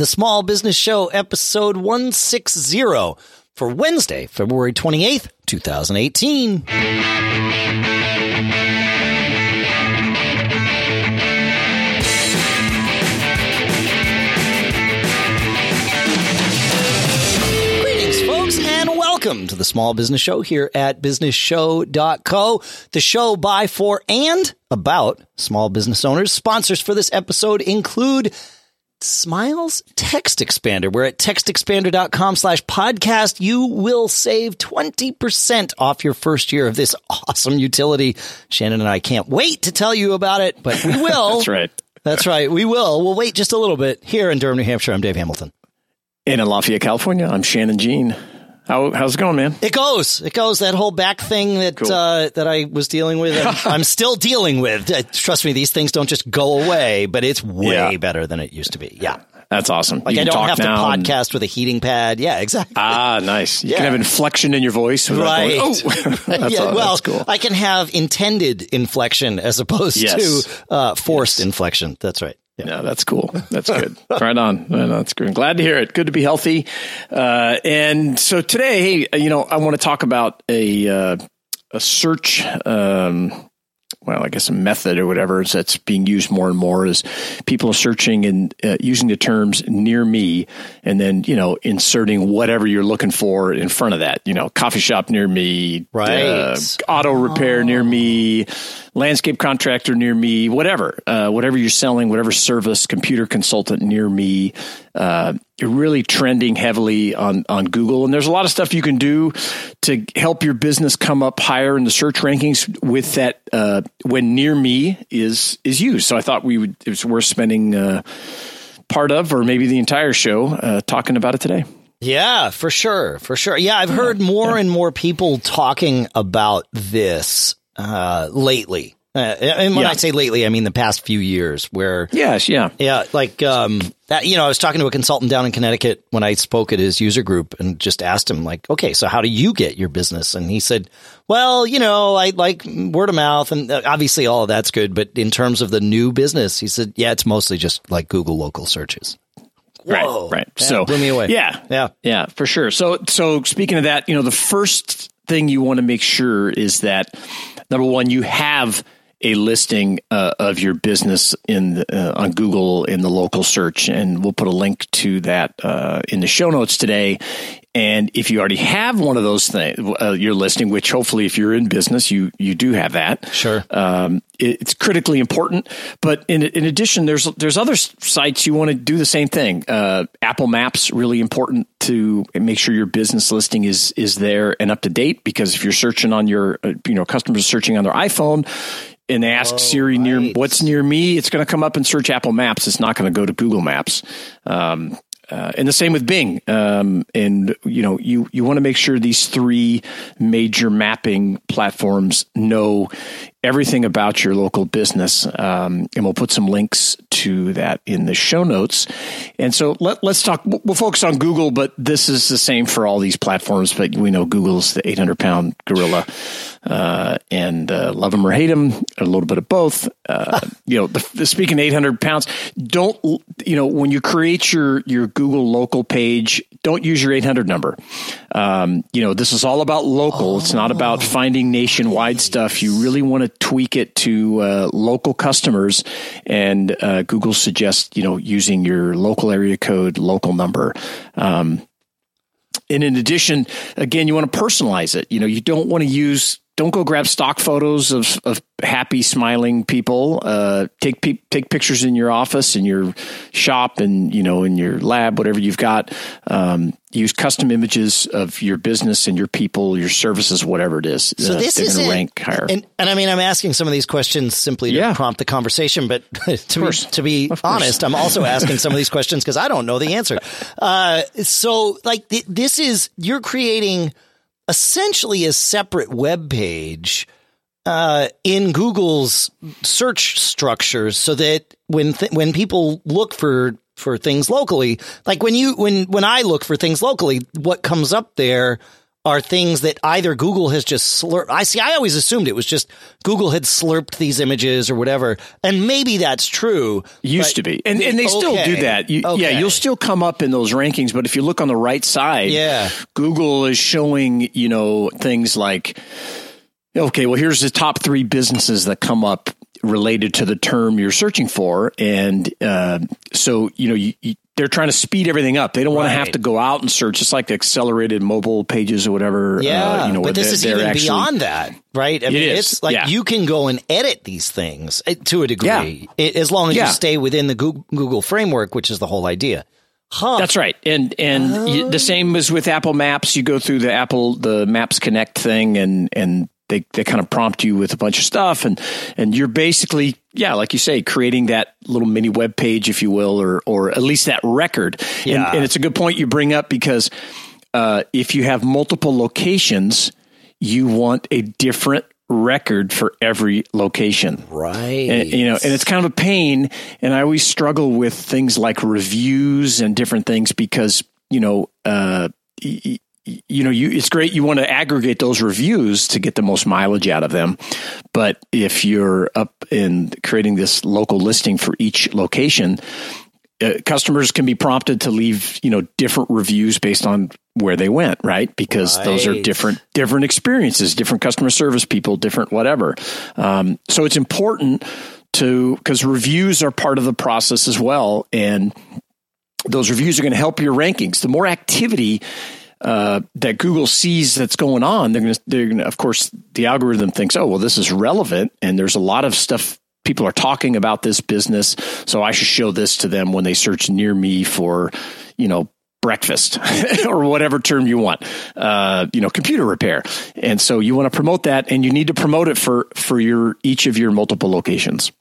the Small Business Show, episode 160 for Wednesday, February 28th, 2018. Greetings, folks, and welcome to the Small Business Show here at businessshow.co, the show by, for, and about small business owners. Sponsors for this episode include Smiles Text Expander, where at textexpander.com slash podcast, you will save 20% off your first year of this awesome utility. Shannon and I can't wait to tell you about it, but we will. That's right. That's right. We will. We'll wait just a little bit here in Durham, New Hampshire. I'm Dave Hamilton. And in Lafayette, California, I'm Shannon Jean. How, how's it going, man? It goes. It goes. That whole back thing that Cool. uh, that I was dealing with, I'm, I'm still dealing with. Uh, trust me, these things don't just go away, but it's way Yeah. better than it used to be. Yeah, That's awesome. like You I don't have to now and- podcast with a heating pad. Yeah, exactly. Ah, nice. You Yeah. can have inflection in your voice. right. going, oh, that's, yeah. all- well, that's cool. I can have intended inflection as opposed Yes. to uh, forced inflection. That's right. Yeah. Yeah, that's cool. That's good. right on. That's good. Glad to hear it. Good to be healthy. Uh, and so today, hey, you know, I want to talk about a uh, a search. Um, well, I guess a method or whatever that's being used more and more is people are searching and uh, using the terms near me and then, you know, inserting whatever you're looking for in front of that, you know, coffee shop near me, Right. uh, auto repair near me, landscape contractor near me, whatever, uh, whatever you're selling, whatever service, computer consultant near me. Uh, you're really trending heavily on, on Google. And there's a lot of stuff you can do to help your business come up higher in the search rankings with that uh, when near me is is used. So I thought we would it was worth spending uh, part of or maybe the entire show uh, talking about it today. Yeah, for sure, for sure. Yeah, I've heard more and more people talking about this uh, lately. Uh, and when Yeah. I say lately, I mean the past few years, where Yes, yeah. yeah, like um, that. You know, I was talking to a consultant down in Connecticut when I spoke at his user group, and just asked him like, "Okay, so how do you get your business?" And he said, "Well, you know, I like word of mouth, and uh, obviously all of that's good, but in terms of the new business, he said, yeah, it's mostly just like Google local searches." Whoa. Right, right. Yeah, so blew me away. Yeah, Yeah. yeah, for sure. So, so speaking of that, you know, the first thing you want to make sure is that number one, you have a listing uh, of your business in the, uh, on Google in the local search, and we'll put a link to that uh, in the show notes today. And if you already have one of those things, uh, your listing, which hopefully, if you're in business, you you do have that. Sure. Um, it, it's critically important. But in in addition, there's there's other sites you want to do the same thing. Uh, Apple Maps really important to make sure your business listing is is there and up to date. Because if you're searching on your uh, you know customers searching on their iPhone. And they ask Siri near right. what's near me. It's going to come up and search Apple Maps. It's not going to go to Google Maps. Um, uh, and the same with Bing. Um, and you know, you you want to make sure these three major mapping platforms know everything about your local business. Um, and we'll put some links to that in the show notes. And so let, let's talk. We'll focus on Google, but this is the same for all these platforms. But we know Google's the 800 pound gorilla, uh, and uh, love them or hate them, a little bit of both. Uh, you know, the, the speaking 800 pounds, don't you know when you create your your Google local page, don't use your 800 number. Um, you know, this is all about local. It's not about finding nationwide stuff. You really want to tweak it to uh, local customers, and uh, Google suggests you know using your local area code, local number. Um, and in addition, again, you want to personalize it. You know, you don't want to use, don't go grab stock photos of, of happy, smiling people. Uh, take pe- take pictures in your office, in your shop, and you know, in your lab, whatever you've got. Um, use custom images of your business and your people, your services, whatever it is. So Uh, this is going to rank higher. And, and I mean, I'm asking some of these questions simply to Yeah. prompt the conversation, but to be, to be honest, I'm also asking some of these questions because I don't know the answer. Uh, so like th- this is, you're creating essentially a separate web page uh, in Google's search structures so that when th- when people look for for things locally, like when you when when I look for things locally, what comes up there are things that either Google has just slurped. I see. I always assumed it was just Google had slurped these images or whatever, and maybe that's true. Used to be, and and they okay. still do that. You, okay. Yeah, you'll still come up in those rankings, but if you look on the right side, yeah, Google is showing you know things like. Okay, well, here's the top three businesses that come up related to the term you're searching for, and uh, so you know you, you, they're trying to speed everything up. They don't want right. to have to go out and search, just like accelerated mobile pages or whatever. Uh, yeah, uh, you know, but this is even actually, beyond that, right? I it mean, is. it's like yeah. you can go and edit these things eh, to a degree, yeah. as long as yeah. you stay within the Google framework, which is the whole idea. Huh. That's right, and and uh, you, the same as with Apple Maps. You go through the Apple the Maps Connect thing, and and they they kind of prompt you with a bunch of stuff and and you're basically yeah like you say creating that little mini web page if you will or or at least that record. Yeah. and, and it's a good point you bring up because uh, if you have multiple locations you want a different record for every location. Right. and, you know and it's kind of a pain. And i always struggle with things like reviews and different things because you know uh, you know, you it's great. You want to aggregate those reviews to get the most mileage out of them. But if you're up in creating this local listing for each location, uh, customers can be prompted to leave, you know, different reviews based on where they went, right? Because right. those are different, different experiences, different customer service people, different whatever. Um, so it's important to because reviews are part of the process as well, and those reviews are going to help your rankings. The more activity uh, that Google sees that's going on, they're going to, they're going to, of course, the algorithm thinks, oh, well, this is relevant. And there's a lot of stuff people are talking about this business. So I should show this to them when they search near me for, you know, breakfast or whatever term you want, uh, you know, computer repair. And so you want to promote that and you need to promote it for, for your, each of your multiple locations.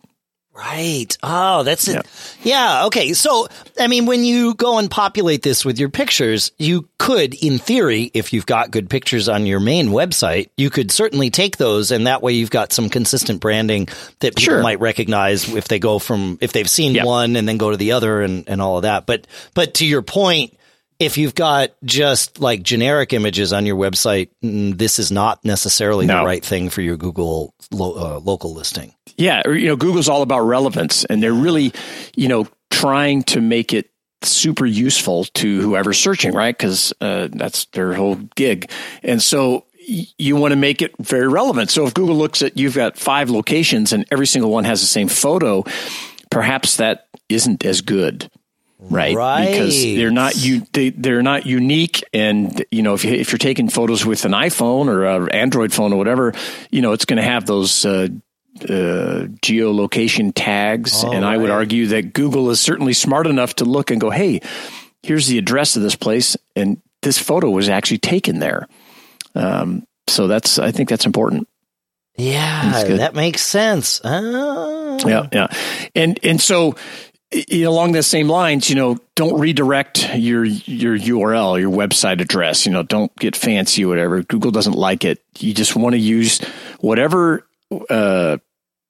Right. Oh, that's it. Yeah. Okay. So, I mean, when you go and populate this with your pictures, you could, in theory, if you've got good pictures on your main website, you could certainly take those and that way you've got some consistent branding that people sure. might recognize if they go from, if they've seen yep. one and then go to the other and, and all of that. But, but to your point, if you've got just like generic images on your website, mm, this is not necessarily no. the right thing for your Google lo- uh, local listing. Yeah, you know, Google's all about relevance, and they're really, you know, trying to make it super useful to whoever's searching, right? Because uh, that's their whole gig, and so you want to make it very relevant. So if Google looks at you've got five locations and every single one has the same photo, perhaps that isn't as good. Right? right, because they're not you they, they're not unique, and you know if you if you're taking photos with an iPhone or an Android phone or whatever, you know it's going to have those uh, uh, geolocation tags. and I would argue that Google is certainly smart enough to look and go, hey, here's the address of this place. And this photo was actually taken there. Um, so that's, I think that's important. Yeah, that makes sense. Oh. Yeah, yeah. And, and so, along the same lines, you know, don't redirect your your URL, your website address. You know, don't get fancy, or whatever. Google doesn't like it. You just want to use whatever uh,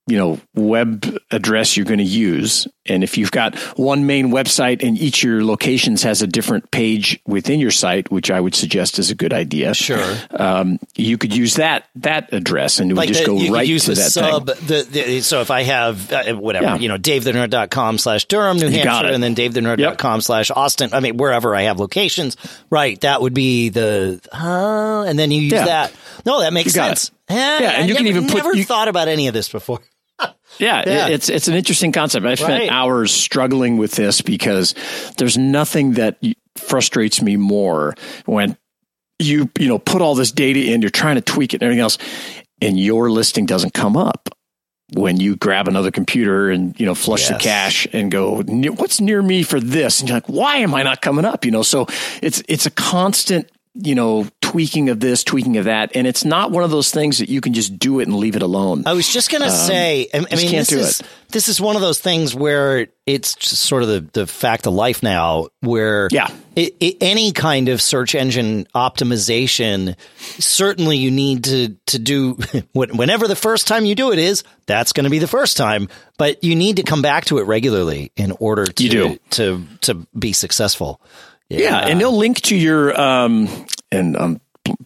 you know web address you're going to use and if you've got one main website and each of your locations has a different page within your site which i would suggest is a good idea sure um, you could use that that address and it would just the, go right to that sub thing. The, the, so if i have uh, whatever yeah. you know davethenerd.com slash durham new hampshire and then davethenerd.com yep. slash austin i mean wherever i have locations right that would be the uh, and then you use yeah. that no that makes sense yeah, and you can never, even put. Never you, thought about any of this before. Yeah, yeah, it's it's an interesting concept. I spent right. hours struggling with this because there's nothing that frustrates me more when you you know put all this data in, you're trying to tweak it and everything else, and your listing doesn't come up when you grab another computer and you know flush yes. the cache and go what's near me for this and you're like why am i not coming up you know so it's it's a constant you know, tweaking of this, tweaking of that, and it's not one of those things that you can just do it and leave it alone. I was just going to um, say, I, I mean, this is, it. this is one of those things where it's just sort of the, the fact of life now, where yeah, it, it, any kind of search engine optimization, certainly you need to to do whenever the first time you do it is. That's going to be the first time, but you need to come back to it regularly in order to to to be successful. Yeah. yeah. and they'll link to your um and I'm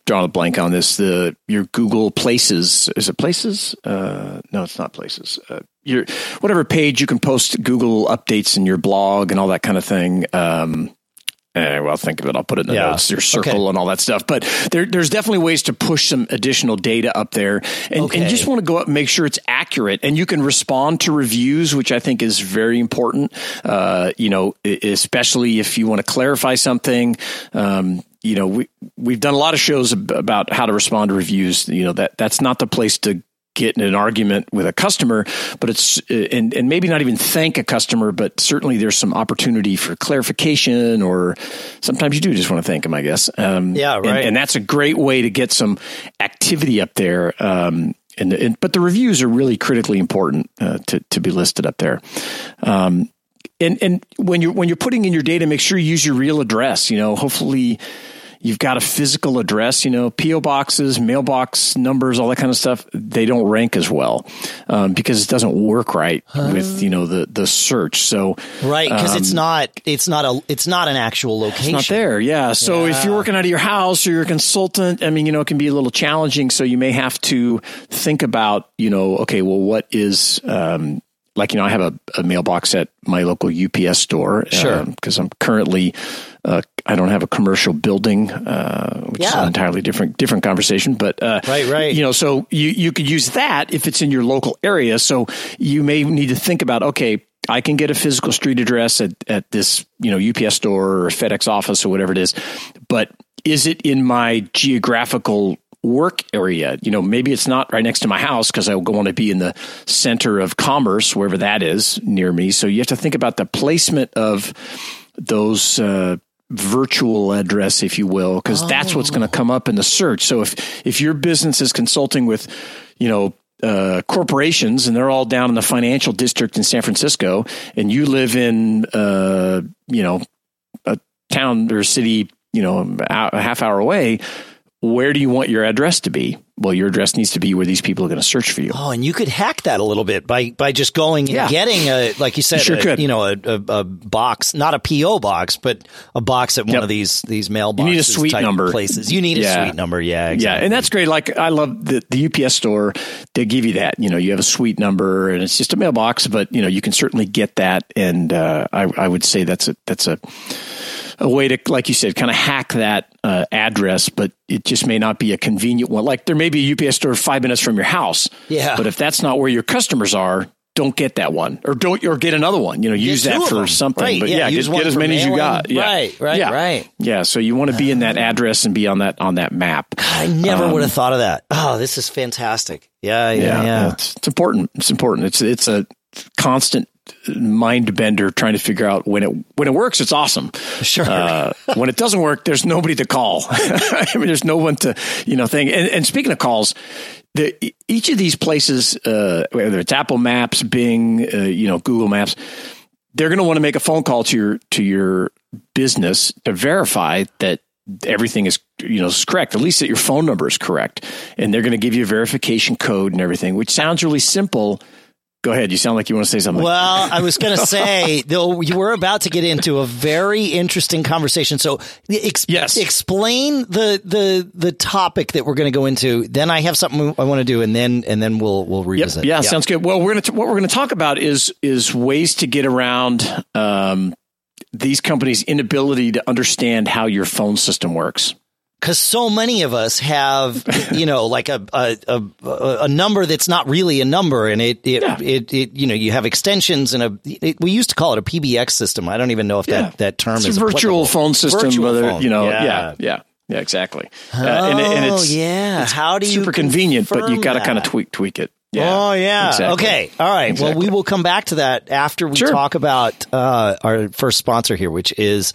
drawing a blank on this. The your Google Places is it Places? Uh, no, it's not Places. Uh, your whatever page you can post Google updates in your blog and all that kind of thing. Um, Eh, well, think of it. I'll put it in the yeah. notes. Your circle okay. and all that stuff. But there, there's definitely ways to push some additional data up there, and, okay. and just want to go up and make sure it's accurate. And you can respond to reviews, which I think is very important. Uh, you know, especially if you want to clarify something. Um, you know, we we've done a lot of shows about how to respond to reviews. You know that that's not the place to get in an argument with a customer, but it's and and maybe not even thank a customer, but certainly there's some opportunity for clarification, or sometimes you do just want to thank them, I guess. Um, yeah, right. And, and, that's a great way to get some activity up there. Um, and, and, but the reviews are really critically important uh, to to be listed up there. Um, and and when you're when you're putting in your data, make sure you use your real address. You know, hopefully You've got a physical address, you know, PO boxes, mailbox numbers, all that kind of stuff. They don't rank as well um, because it doesn't work right huh? with you know the the search. So right because um, it's not it's not a it's not an actual location. It's not there. Yeah. So yeah. if you're working out of your house or you're a consultant, I mean, you know, it can be a little challenging. So you may have to think about you know, okay, well, what is um, like you know, I have a, a mailbox at my local UPS store. Sure. Because um, I'm currently uh, I don't have a commercial building, uh, which yeah. is an entirely different different conversation. But uh, right, right. You know, so you you could use that if it's in your local area. So you may need to think about okay. I can get a physical street address at, at this, you know, UPS store or FedEx office or whatever it is, but is it in my geographical work area. You know, maybe it's not right next to my house because I want to be in the center of commerce, wherever that is near me. So you have to think about the placement of those uh, virtual address, if you will, because oh. that's what's going to come up in the search. So if if your business is consulting with, you know, uh, corporations and they're all down in the financial district in San Francisco, and you live in, uh, you know, a town or city, you know, a half hour away, where do you want your address to be? Well, your address needs to be where these people are going to search for you. Oh, and you could hack that a little bit by by just going and yeah. getting a like you said, you sure a, could. you know, a, a, a, box, not a PO box, but a box at one of these these mailboxes. You need a suite number places. You need yeah. a suite number, yeah, exactly. yeah, and that's great. Like I love the the UPS store. They give you that. You know, you have a suite number, and it's just a mailbox, but you know, you can certainly get that. And uh, I I would say that's a that's a a way to, like you said, kind of hack that uh, address, but it just may not be a convenient one. Like there may be a UPS store five minutes from your house. Yeah. But if that's not where your customers are, don't get that one or don't or get another one. You know, use that for something. Right, but yeah, yeah get, get as many as you got. Yeah. Right, right, yeah. right. Yeah. So you want to be in that address and be on that on that map. I never um, would have thought of that. Oh, this is fantastic. Yeah, yeah, yeah. yeah. It's, it's important. It's important. It's it's a constant mind bender trying to figure out when it when it works it's awesome. Sure. Uh, when it doesn't work there's nobody to call. I mean there's no one to you know think and, and speaking of calls the, each of these places uh, whether it's apple maps bing uh, you know google maps they're going to want to make a phone call to your to your business to verify that everything is you know is correct at least that your phone number is correct. And they're going to give you a verification code and everything which sounds really simple Go ahead. You sound like you want to say something. Well, I was going to say, though, you were about to get into a very interesting conversation. So, ex- yes. explain the the the topic that we're going to go into. Then I have something I want to do, and then and then we'll we'll revisit. Yep. Yeah, yep. sounds good. Well, we're going to what we're going to talk about is is ways to get around um, these companies' inability to understand how your phone system works because so many of us have, you know, like a, a, a, a, number that's not really a number. And it, it, yeah. it, it, you know, you have extensions and a, it, we used to call it a PBX system. I don't even know if yeah. that, that term it's is a virtual applicable. phone system, virtual whether, phone. you know, yeah, yeah. yeah. Yeah, exactly. Oh, uh, and, and it's, yeah. It's How do you super convenient, but you got to kind of tweak tweak it. Yeah, oh yeah. Exactly. Okay. All right. Exactly. Well, we will come back to that after we sure. talk about uh, our first sponsor here, which is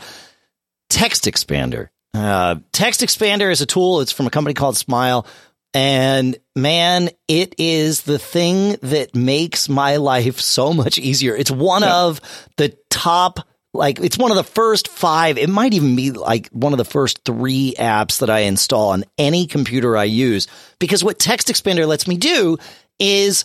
Text Expander. Uh, Text Expander is a tool. It's from a company called Smile. And man, it is the thing that makes my life so much easier. It's one yeah. of the top, like, it's one of the first five. It might even be like one of the first three apps that I install on any computer I use. Because what Text Expander lets me do is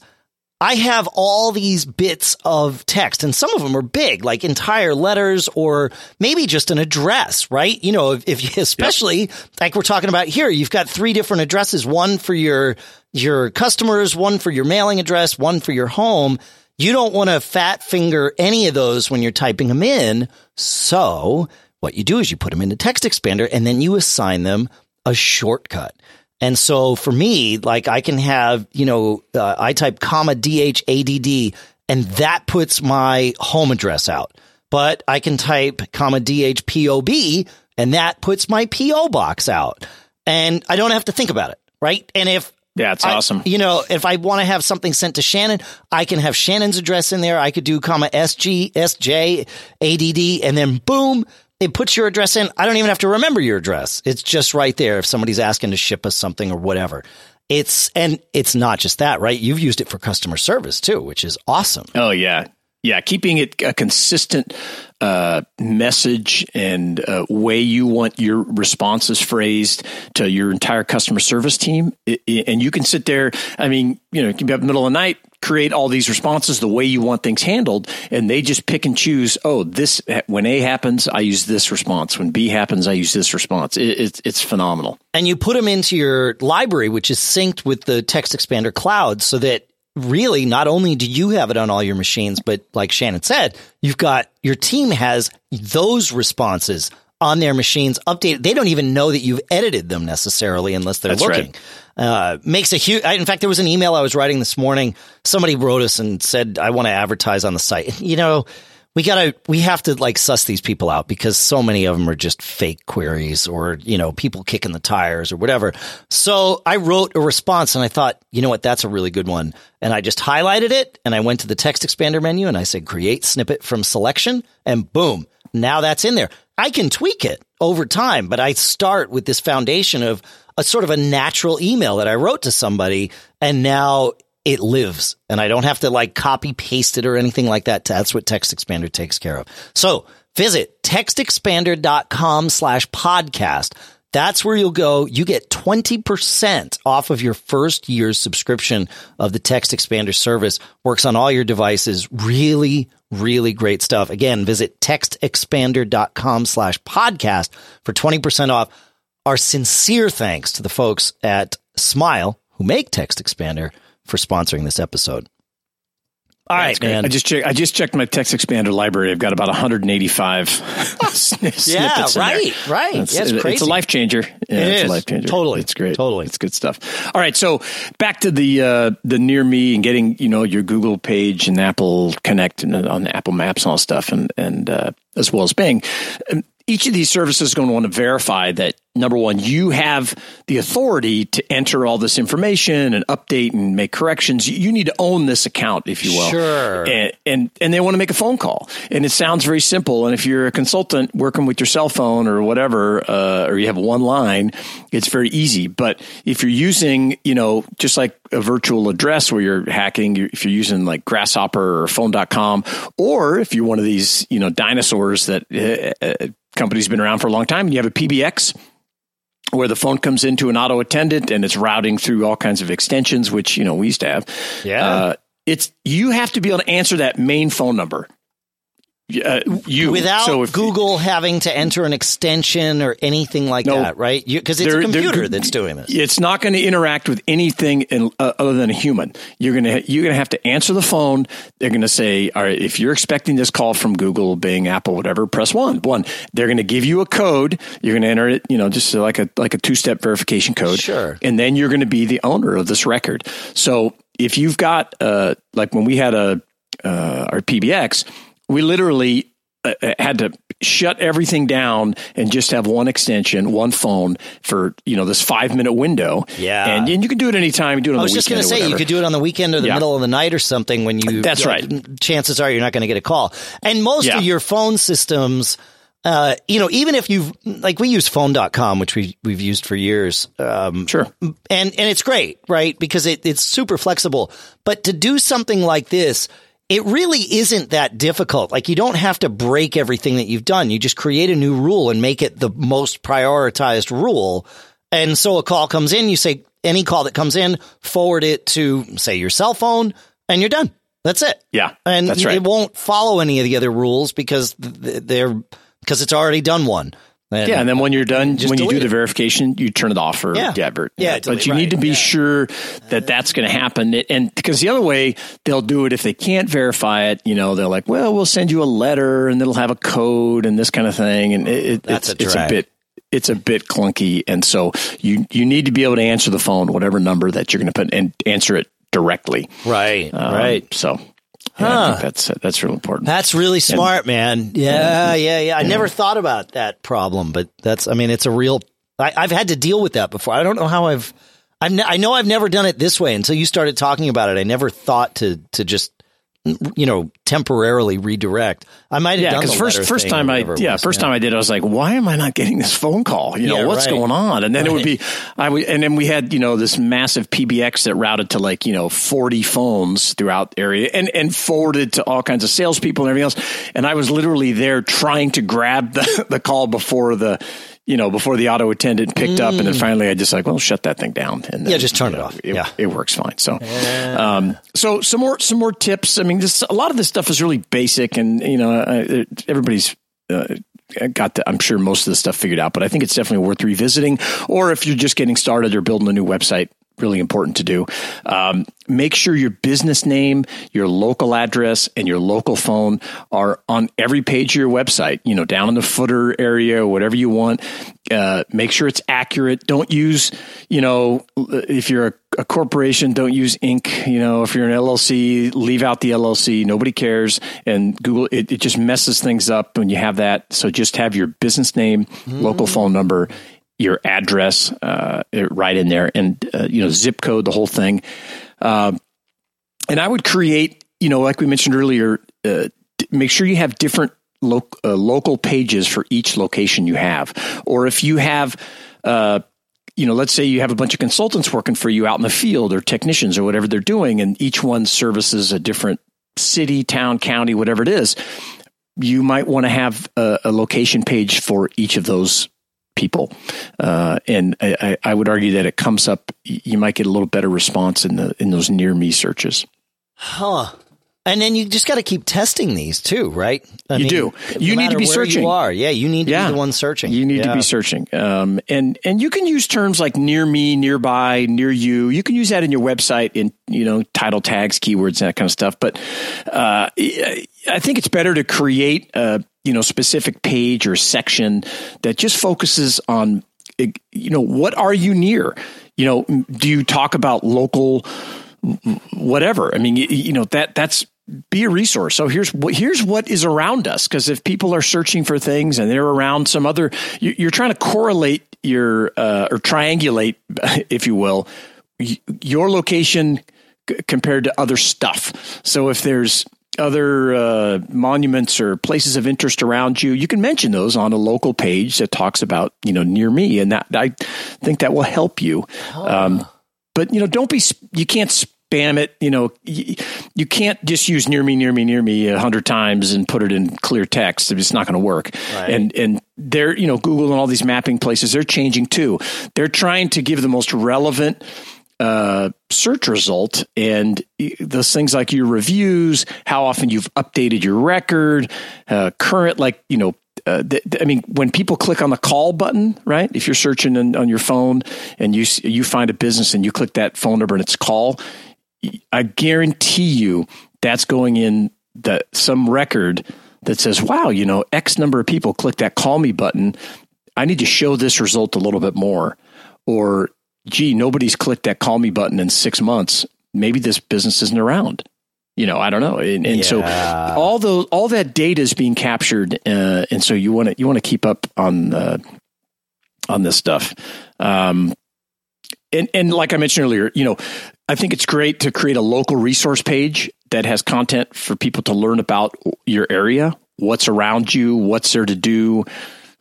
I have all these bits of text and some of them are big, like entire letters or maybe just an address, right? You know, if, if you, especially yep. like we're talking about here, you've got three different addresses, one for your, your customers, one for your mailing address, one for your home. You don't want to fat finger any of those when you're typing them in. So what you do is you put them into text expander and then you assign them a shortcut. And so for me, like I can have, you know, uh, I type comma DHADD and that puts my home address out. But I can type comma DHPOB and that puts my PO box out. And I don't have to think about it, right? And if yeah, it's I, awesome. You know, if I want to have something sent to Shannon, I can have Shannon's address in there. I could do comma SG, SJ, ADD, and then boom, it puts your address in. I don't even have to remember your address. It's just right there if somebody's asking to ship us something or whatever. It's, and it's not just that, right? You've used it for customer service too, which is awesome. Oh, yeah. Yeah, keeping it a consistent uh, message and uh, way you want your responses phrased to your entire customer service team, it, it, and you can sit there. I mean, you know, you can be up in the middle of the night, create all these responses the way you want things handled, and they just pick and choose. Oh, this when A happens, I use this response. When B happens, I use this response. It, it's phenomenal. And you put them into your library, which is synced with the Text Expander cloud, so that really not only do you have it on all your machines, but like Shannon said, you've got your team has those responses on their machines updated. They don't even know that you've edited them necessarily unless they're That's looking. Right. Uh, makes a huge, in fact, there was an email I was writing this morning. Somebody wrote us and said, I want to advertise on the site. You know, we gotta we have to like suss these people out because so many of them are just fake queries or you know people kicking the tires or whatever. So i wrote a response and i thought you know what? That's a really good one. And i just highlighted it and i went to the text expander menu and i said create snippet from selection and boom now that's in there. I can tweak it over time but i start with this foundation of a sort of a natural email that i wrote to somebody and now it lives and I don't have to like copy paste it or anything like that. That's what Text Expander takes care of. So visit textexpander.com slash podcast. That's where you'll go. You get 20% off of your first year's subscription of the Text Expander service. Works on all your devices. Really, really great stuff. Again, visit textexpander.com slash podcast for 20% off. Our sincere thanks to the folks at Smile who make Text Expander for sponsoring this episode. All right, man. I just checked. I just checked my text expander library. I've got about 185 snippets. Yeah, right, right. It's, yeah, it's, it's, a life changer. Yeah, it it's is. a life changer. Totally, it's great. Totally, it's good stuff. All right, so back to the uh, the near me and getting you know your Google page and Apple Connect and uh, on Apple Maps and all stuff, and and uh, as well as Bing. Um, each of these services is going to want to verify that number one, you have the authority to enter all this information and update and make corrections. You need to own this account, if you will. Sure. And and, and they want to make a phone call. And it sounds very simple. And if you're a consultant working with your cell phone or whatever, uh, or you have one line, it's very easy. But if you're using, you know, just like a virtual address where you're hacking, if you're using like Grasshopper or phone.com, or if you're one of these, you know, dinosaurs that uh, uh company's been around for a long time and you have a PBX where the phone comes into an auto attendant and it's routing through all kinds of extensions, which, you know, we used to have. Yeah. Uh, it's, you have to be able to answer that main phone number. Uh, you without so Google having to enter an extension or anything like no, that, right? Because it's a computer that's doing this. It's not going to interact with anything in, uh, other than a human. You're going to you're going to have to answer the phone. They're going to say, "All right, if you're expecting this call from Google, Bing, Apple, whatever, press one." One. They're going to give you a code. You're going to enter it, you know, just like a like a two step verification code. Sure. And then you're going to be the owner of this record. So if you've got uh, like when we had a uh, our PBX we literally uh, uh, had to shut everything down and just have one extension, one phone for you know this five minute window. Yeah, and, and you can do it anytime. You do it. On I was just going to say you could do it on the weekend or the yeah. middle of the night or something when you. That's right. Chances are you're not going to get a call, and most yeah. of your phone systems. Uh, you know, even if you've like we use phone.com, which we we've used for years. Um, sure. And and it's great, right? Because it, it's super flexible. But to do something like this, it really isn't that difficult. Like you don't have to break everything that you've done. You just create a new rule and make it the most prioritized rule. And so a call comes in, you say any call that comes in, forward it to say your cell phone, and you're done. That's it. Yeah, and right. it won't follow any of the other rules because they're because it's already done one. And yeah, and then when you're done, when you do the verification, you turn it off or yeah. divert. Yeah, but you right. need to be yeah. sure that that's going to happen. And because the other way they'll do it if they can't verify it, you know, they're like, well, we'll send you a letter and it'll have a code and this kind of thing, and it, that's it's, a it's a bit it's a bit clunky, and so you you need to be able to answer the phone, whatever number that you're going to put, and answer it directly. Right, um, right. So. Yeah, huh. I think that's that's real important. That's really smart, and, man. Yeah, yeah, yeah. I yeah. never thought about that problem, but that's. I mean, it's a real. I, have had to deal with that before. I don't know how I've. I've ne- I know I've never done it this way until you started talking about it. I never thought to to just you know temporarily redirect. I might have yeah, done because first first time I yeah first yeah. time I did I was like why am I not getting this phone call you know yeah, what's right. going on and then right. it would be I would and then we had you know this massive PBX that routed to like you know forty phones throughout the area and and forwarded to all kinds of salespeople and everything else and I was literally there trying to grab the the call before the you know, before the auto attendant picked mm. up, and then finally I just like, well, shut that thing down, and then, yeah, just turn it know, off. It, yeah, it works fine. So, yeah. um, so some more some more tips. I mean, this a lot of this stuff is really basic, and you know, uh, everybody's. Uh, got the, I'm sure most of the stuff figured out, but I think it's definitely worth revisiting. Or if you're just getting started or building a new website, really important to do. Um, make sure your business name, your local address, and your local phone are on every page of your website, you know, down in the footer area, whatever you want. Uh, make sure it's accurate. Don't use, you know, if you're a, a, corporation, don't use Inc. You know, if you're an LLC, leave out the LLC. Nobody cares. And Google, it, it just messes things up when you have that. So just have your business name, mm. local phone number, your address uh, right in there, and uh, you know zip code, the whole thing. Uh, and I would create, you know, like we mentioned earlier, uh, make sure you have different lo- uh, local pages for each location you have, or if you have. Uh, you know, let's say you have a bunch of consultants working for you out in the field or technicians or whatever they're doing, and each one services a different city, town, county, whatever it is. You might want to have a, a location page for each of those people. Uh, and I, I, would argue that it comes up. You might get a little better response in the in those near me searches. Huh. And then you just got to keep testing these too, right? I you mean, do. You no need to be searching. You are, yeah. You need to yeah. be the one searching. You need yeah. to be searching. Um, and and you can use terms like near me, nearby, near you. You can use that in your website in you know title tags, keywords, that kind of stuff. But uh, I think it's better to create a you know specific page or section that just focuses on you know what are you near. You know, do you talk about local? whatever. I mean, you, know that that's be a resource. So here's what here's what is around us because if people are searching for things and they're around some other, you, are trying to correlate your uh, or triangulate, if you will, your location compared to other stuff. So if there's other uh, monuments or places of interest around you, you can mention those on a local page that talks about you know near me, and that I think that will help you. Um, but you know, don't be you can't spam it. You know, you, you, can't just use near me, near me, near me a hundred times and put it in clear text. It's not going to work. Right. And and they're you know Google and all these mapping places they're changing too. They're trying to give the most relevant uh, search result and those things like your reviews, how often you've updated your record, uh, current like you know uh, th- th- I mean, when people click on the call button, right? If you're searching in, on your phone and you you find a business and you click that phone number and it's call, I guarantee you that's going in the some record that says, "Wow, you know, X number of people click that call me button. I need to show this result a little bit more." Or, "Gee, nobody's clicked that call me button in 6 months. Maybe this business isn't around." You know, I don't know, and, and yeah. so all those all that data is being captured, uh, and so you want to you want to keep up on uh, on this stuff. Um, and and like I mentioned earlier, you know, I think it's great to create a local resource page that has content for people to learn about your area, what's around you, what's there to do,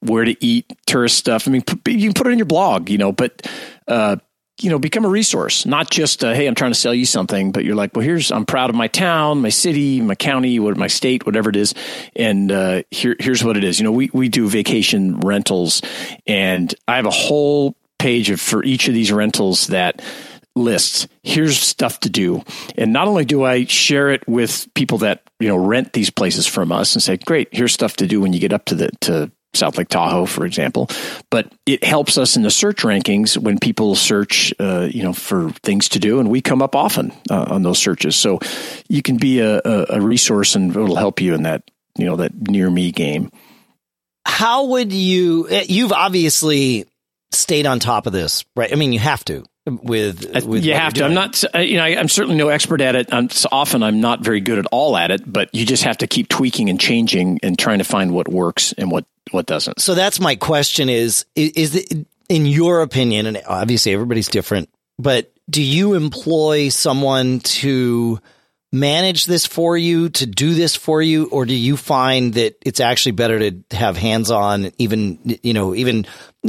where to eat, tourist stuff. I mean, you can put it in your blog, you know, but uh, you know, become a resource, not just uh, hey, I'm trying to sell you something, but you're like, well, here's I'm proud of my town, my city, my county, what my state, whatever it is, and uh, here here's what it is. You know, we we do vacation rentals, and I have a whole page of, for each of these rentals that lists. Here's stuff to do. And not only do I share it with people that, you know, rent these places from us and say, great, here's stuff to do when you get up to the, to South Lake Tahoe, for example, but it helps us in the search rankings when people search, uh, you know, for things to do, and we come up often uh, on those searches. So you can be a, a, resource, and it'll help you in that, you know, that near me game. How would you? Eh, you've obviously stayed on top of this, right? I mean, you have to with, with you have to. I'm not, you know, I, am certainly no expert at it. I'm, so often I'm not very good at all at it, but you just have to keep tweaking and changing and trying to find what works and what what doesn't. So that's my question: is is, it, in your opinion, and obviously everybody's different, but do you employ someone to manage this for you, to do this for you, or do you find that it's actually better to have hands on, even you know, even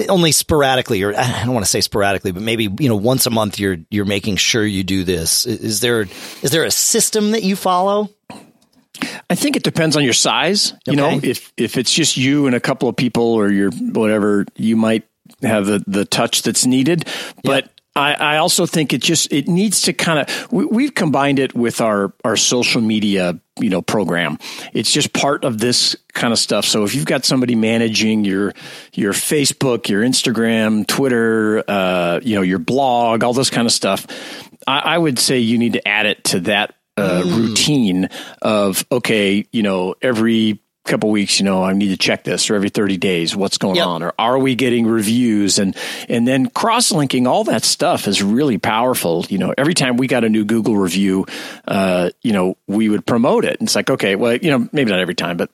only sporadically, or I don't want to say sporadically, but maybe you know, once a month you're you're making sure you do this. Is there is there a system that you follow? I think it depends on your size. You okay. know, if if it's just you and a couple of people or your whatever, you might have the the touch that's needed. But I, I also think it just it needs to kind of we, have combined it with our our social media you know program. It's just part of this kind of stuff. So if you've got somebody managing your your Facebook, your Instagram, Twitter, uh, you know your blog, all this kind of stuff, I, I would say you need to add it to that uh, mm. routine of okay, you know every couple weeks, you know, I need to check this or every 30 days, what's going yep. on? Or are we getting reviews? And, and then cross linking all that stuff is really powerful. You know, every time we got a new Google review, uh, you know, we would promote it. And it's like, okay, well, you know, maybe not every time, but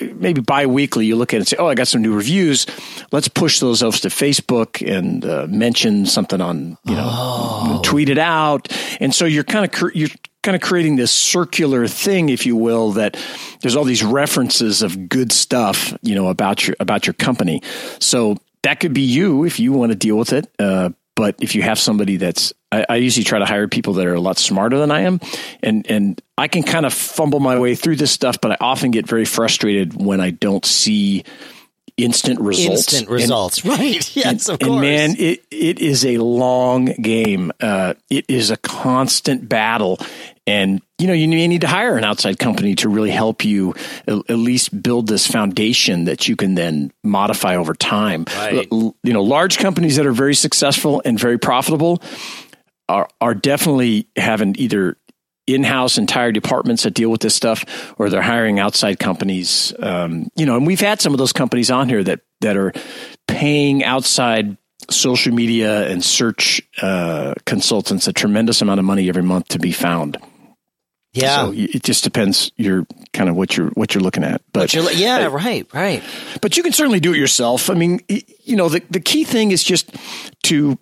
maybe bi-weekly you look at it and say oh i got some new reviews let's push those off to facebook and uh, mention something on you know oh. tweet it out and so you're kind of you're kind of creating this circular thing, if you will, that there's all these references of good stuff, you know, about your about your company. So that could be you if you want to deal with it. Uh, but if you have somebody that's, I, I, usually try to hire people that are a lot smarter than I am, and and I can kind of fumble my way through this stuff, but I often get very frustrated when I don't see instant results. Instant results, and, right? Yes, and, of course. And man, it it is a long game. Uh, it is a constant battle, and you know you may need to hire an outside company to really help you at least build this foundation that you can then modify over time. Right. You know, large companies that are very successful and very profitable are are definitely having either in-house entire departments that deal with this stuff, or they're hiring outside companies. Um, you know, and we've had some of those companies on here that that are paying outside social media and search uh, consultants a tremendous amount of money every month to be found. Yeah, so it just depends. You're kind of what you're what you're looking at, but yeah, uh, right, right. But you can certainly do it yourself. I mean, you know, the the key thing is just to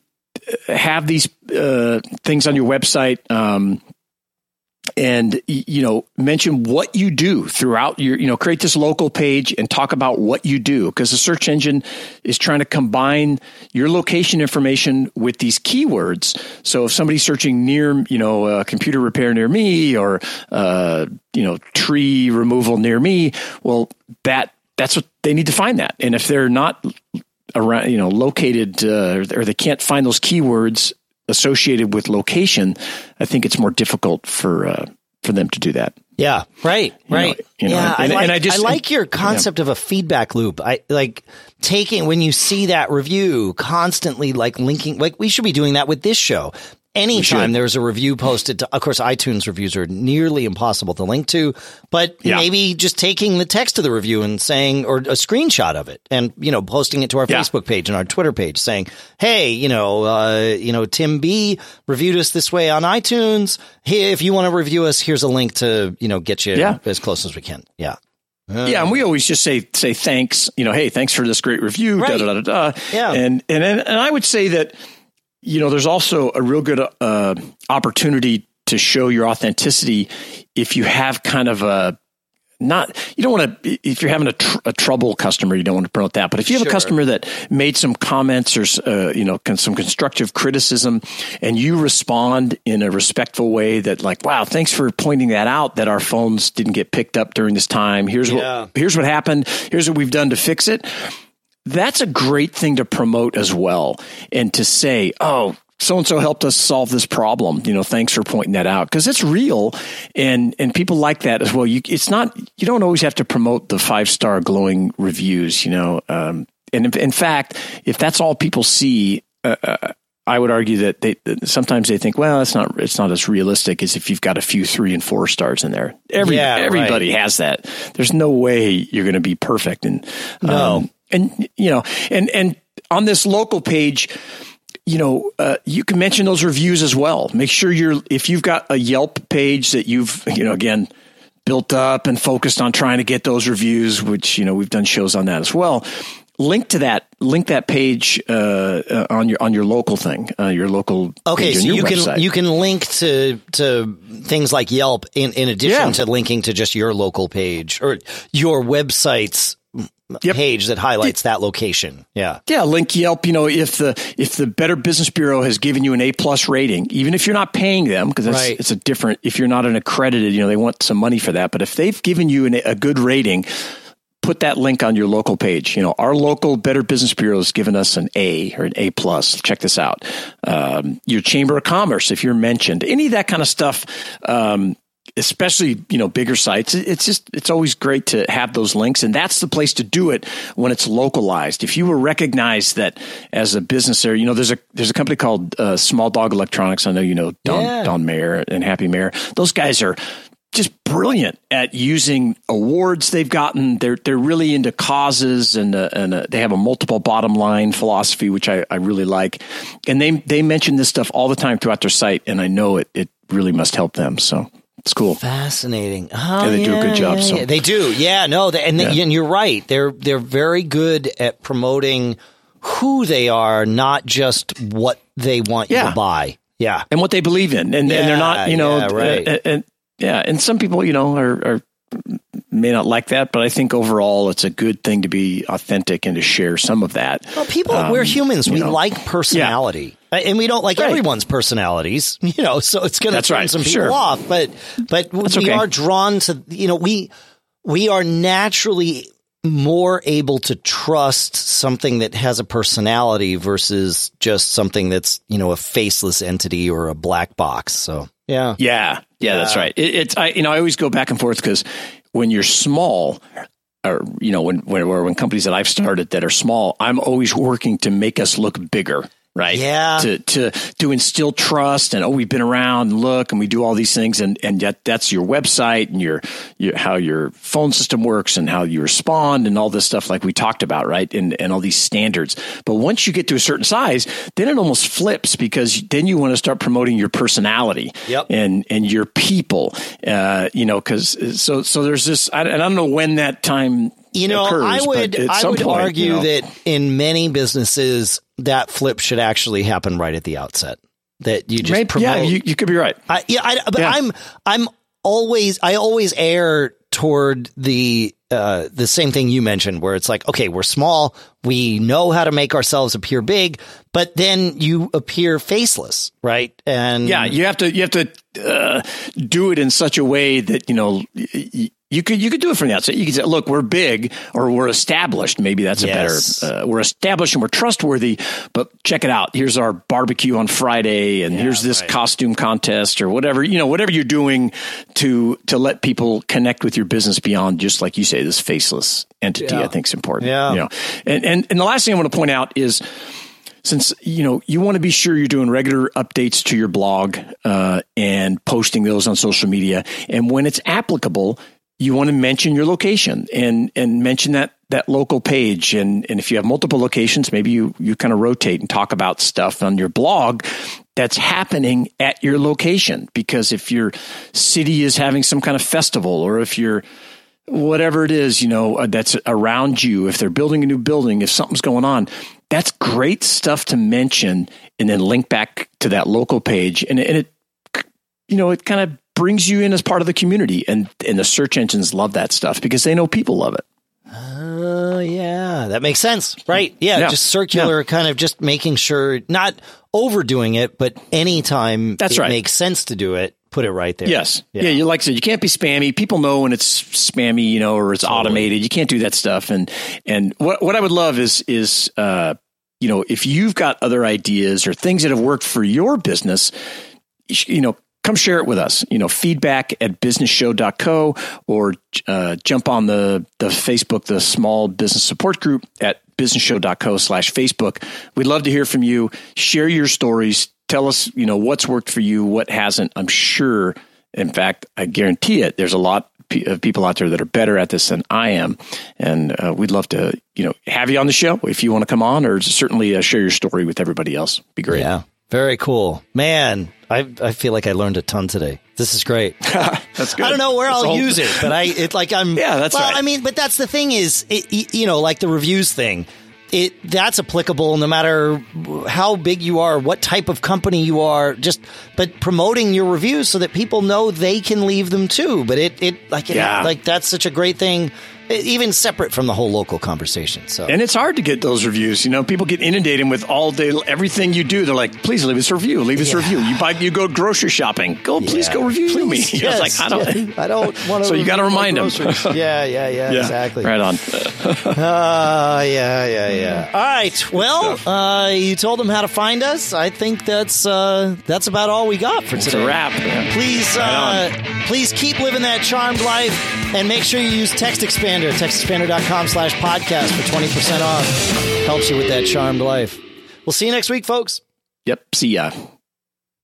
have these uh, things on your website. Um, and you know mention what you do throughout your you know create this local page and talk about what you do because the search engine is trying to combine your location information with these keywords. So if somebody's searching near you know uh, computer repair near me or uh, you know tree removal near me well that that's what they need to find that. And if they're not around you know located uh, or they can't find those keywords associated with location, I think it's more difficult for uh, for them to do that. Yeah, right, right. You know, you know, yeah, and, I like, and I just I like your concept yeah. of a feedback loop. I like taking when you see that review constantly, like linking. Like we should be doing that with this show anytime there's a review posted to, of course, iTunes reviews are nearly impossible to link to, but yeah. maybe just taking the text of the review and saying, or a screenshot of it and, you know, posting it to our yeah. Facebook page and our Twitter page saying, Hey, you know, uh, you know, Tim B reviewed us this way on iTunes. Hey, if you want to review us, here's a link to, you know, get you yeah. as close as we can. Yeah. Uh, yeah, and we always just say say thanks. You know, hey, thanks for this great review. Right. Da, da, da, da. Yeah, and and and I would say that you know, there's also a real good uh, opportunity to show your authenticity if you have kind of a not you don't want to if you're having a, tr- a, trouble customer you don't want to promote that but if you have sure. a customer that made some comments or uh, you know some constructive criticism and you respond in a respectful way that like wow thanks for pointing that out that our phones didn't get picked up during this time here's yeah. what here's what happened here's what we've done to fix it that's a great thing to promote as well and to say, oh, so and so helped us solve this problem. You know, thanks for pointing that out because it's real, and and people like that as well. You, it's not you don't always have to promote the five star glowing reviews. You know, um, and in, in, fact, if that's all people see. Uh, uh, I would argue that they that sometimes they think, well, it's not it's not as realistic as if you've got a few three and four stars in there. Every yeah, everybody right. has that. There's no way you're going to be perfect, and no, um, and you know, and and on this local page, you know, uh, you can mention those reviews as well. Make sure you're, if you've got a Yelp page that you've, you know, again, built up and focused on trying to get those reviews, which, you know, we've done shows on that as well. Link to that, link that page uh, uh, on your on your local thing, uh, your local. Okay, so you website. can you can link to to things like Yelp in in addition yeah. to linking to just your local page or your website's yep. page that highlights that location. Yeah. Yeah. Link Yelp. You know, if the, if the Better Business Bureau has given you an A plus rating, even if you're not paying them, because right. it's a different, if you're not an accredited, you know, they want some money for that. But if they've given you an, a good rating, put that link on your local page. You know, our local Better Business Bureau has given us an A or an A plus. Check this out. Um, your Chamber of Commerce, if you're mentioned, any of that kind of stuff. Um, especially you know bigger sites it's just it's always great to have those links and that's the place to do it when it's localized if you were recognized that as a business area you know there's a there's a company called uh, small dog electronics i know you know don yeah. don mayer and Hapy Mayer those guys are just brilliant at using awards they've gotten. They're they're really into causes and uh, and uh, they have a multiple bottom line philosophy, which I, I really like. And they they mention this stuff all the time throughout their site, and I know it it really must help them. So it's cool. Fascinating. Oh, they yeah, do a good job. Yeah, so. yeah. They do. Yeah, no, they, and, they, and you're right. They're they're very good at promoting who they are, not just what they want you to buy. Yeah, and what they believe in, and, and they're not, you know, right. and, and, yeah, and some people, you know, are, are may not like that, but I think overall it's a good thing to be authentic and to share some of that. Well, people, um, we're humans. We know. like personality. Yeah. And we don't like right. everyone's personalities, you know, so it's going to turn right. some people sure. off. But, but That's we okay. are drawn to, you know, we, we are naturally more able to trust something that has a personality versus just something that's, you know, a faceless entity or a black box. So, yeah. Yeah. Yeah, that's right. It, it's, I, you know, I always go back and forth because when you're small, or you know when when when companies that I've started that are small, I'm always working to make us look bigger right? Yeah. To to to instill trust and oh, we've been around and look and we do all these things and and yet that's your website and your, your how your phone system works and how you respond and all this stuff like we talked about, right? And and all these standards. But once you get to a certain size, then it almost flips because then you want to start promoting your personality yep. and and your people. Uh, you know, because so so there's this. I, and I don't know when that time you know, occurs, I would I would point, argue you know. that in many businesses that flip should actually happen right at the outset. That you just Maybe, promote. Yeah, you, you, could be right. I, yeah, I, but yeah. I'm I'm always I always err toward the uh, the same thing you mentioned, where it's like, okay, we're small, we know how to make ourselves appear big, but then you appear faceless, right? And yeah, you have to you have to uh, do it in such a way that you know. Y- you could you could do it from the outset. You could say, "Look, we're big, or we're established. Maybe that's a yes. better. Uh, we're established and we're trustworthy." But check it out. Here's our barbecue on Friday, and yeah, here's this right. costume contest, or whatever you know, whatever you're doing to to let people connect with your business beyond just like you say, this faceless entity. Yeah. I think is important. Yeah. You know, and and and the last thing I want to point out is since you know you want to be sure you're doing regular updates to your blog uh, and posting those on social media and when it's applicable you want to mention your location and and mention that that local page. And and if you have multiple locations maybe you you kind of rotate and talk about stuff on your blog that's happening at your location. Because if your city is having some kind of festival or if you're whatever it is you know uh, that's around you if they're building a new building if something's going on that's great stuff to mention and then link back to that local page. And, and it you know it kind of brings you in as part of the community and and the search engines love that stuff because they know people love it uh, yeah, that makes sense. Right. Yeah. yeah. Just circular yeah. kind of just making sure not overdoing it, but anytime That's it right. makes sense to do it, put it right there. Yes. Yeah. yeah. You like I said, you can't be spammy. People know when it's spammy, you know, or it's totally. automated. You can't do that stuff. And, and what, what I would love is, is, uh, you know, if you've got other ideas or things that have worked for your business, you know, come share it with us. You know, feedback at businessshow.co or uh, jump on the, the Facebook, the small business support group at businessshow.co slash Facebook. We'd love to hear from you. Share your stories. Tell us, you know, what's worked for you, what hasn't. I'm sure, in fact, I guarantee it, there's a lot of people out there that are better at this than I am. And uh, we'd love to, you know, have you on the show if you want to come on or certainly uh, share your story with everybody else. Be great. Yeah. Very cool. Man, I I feel like I learned a ton today. This is great. that's good. I don't know where that's I'll use it, but I it like I'm Yeah, that's well, right. I mean, but that's the thing is it, you know, like the reviews thing. It that's applicable no matter how big you are, what type of company you are, just but promoting your reviews so that people know they can leave them too. But it it like it, Yeah. like that's such a great thing even separate from the whole local conversation. So, and it's hard to get those reviews. You know, people get inundated with all day everything you do. They're like, "Please leave us a review. Leave us Yeah. a review." You buy, you go grocery shopping. Go, please Yeah. go review Please, me. You know, yes, it's like I don't. yeah, I don't want to. So you gotta remind 'em. yeah, yeah, yeah, exactly. Right on. Uh, yeah, yeah, yeah. All right. Well, uh, you told them how to find us. I think that's uh, that's about all we got for It's today. a wrap. Please, Right uh, please keep living that charmed life, and make sure you use Text Expander. TextExpander.com slash podcast for twenty percent off. Helps you with that charmed life. We'll see you next week, folks. Yep. See ya.